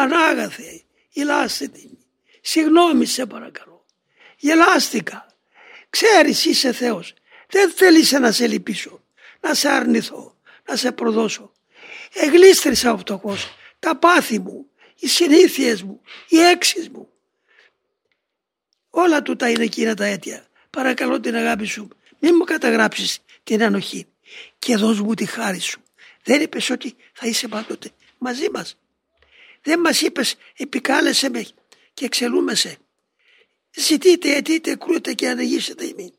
Πανάγαθε, ηλάστε την. Συγγνώμη σε παρακαλώ. Γελάστηκα. Ξέρεις είσαι Θεός. Δεν θέλεις να σε λυπήσω, να σε αρνηθώ, να σε προδώσω. Εγλίστρισα από το κόσμο, τα πάθη μου, οι συνήθειες μου, οι έξεις μου. Όλα τούτα είναι εκείνα τα αίτια. Παρακαλώ την αγάπη σου, μην μου καταγράψεις την ανοχή και δώσ' μου τη χάρη σου. Δεν είπες ότι θα είσαι πάντοτε μαζί μας. Δεν μας είπες επικάλεσε με και εξελούμεσαι. Ζητείτε, αιτείτε, κρούτε και ανοιγήσετε ημίν.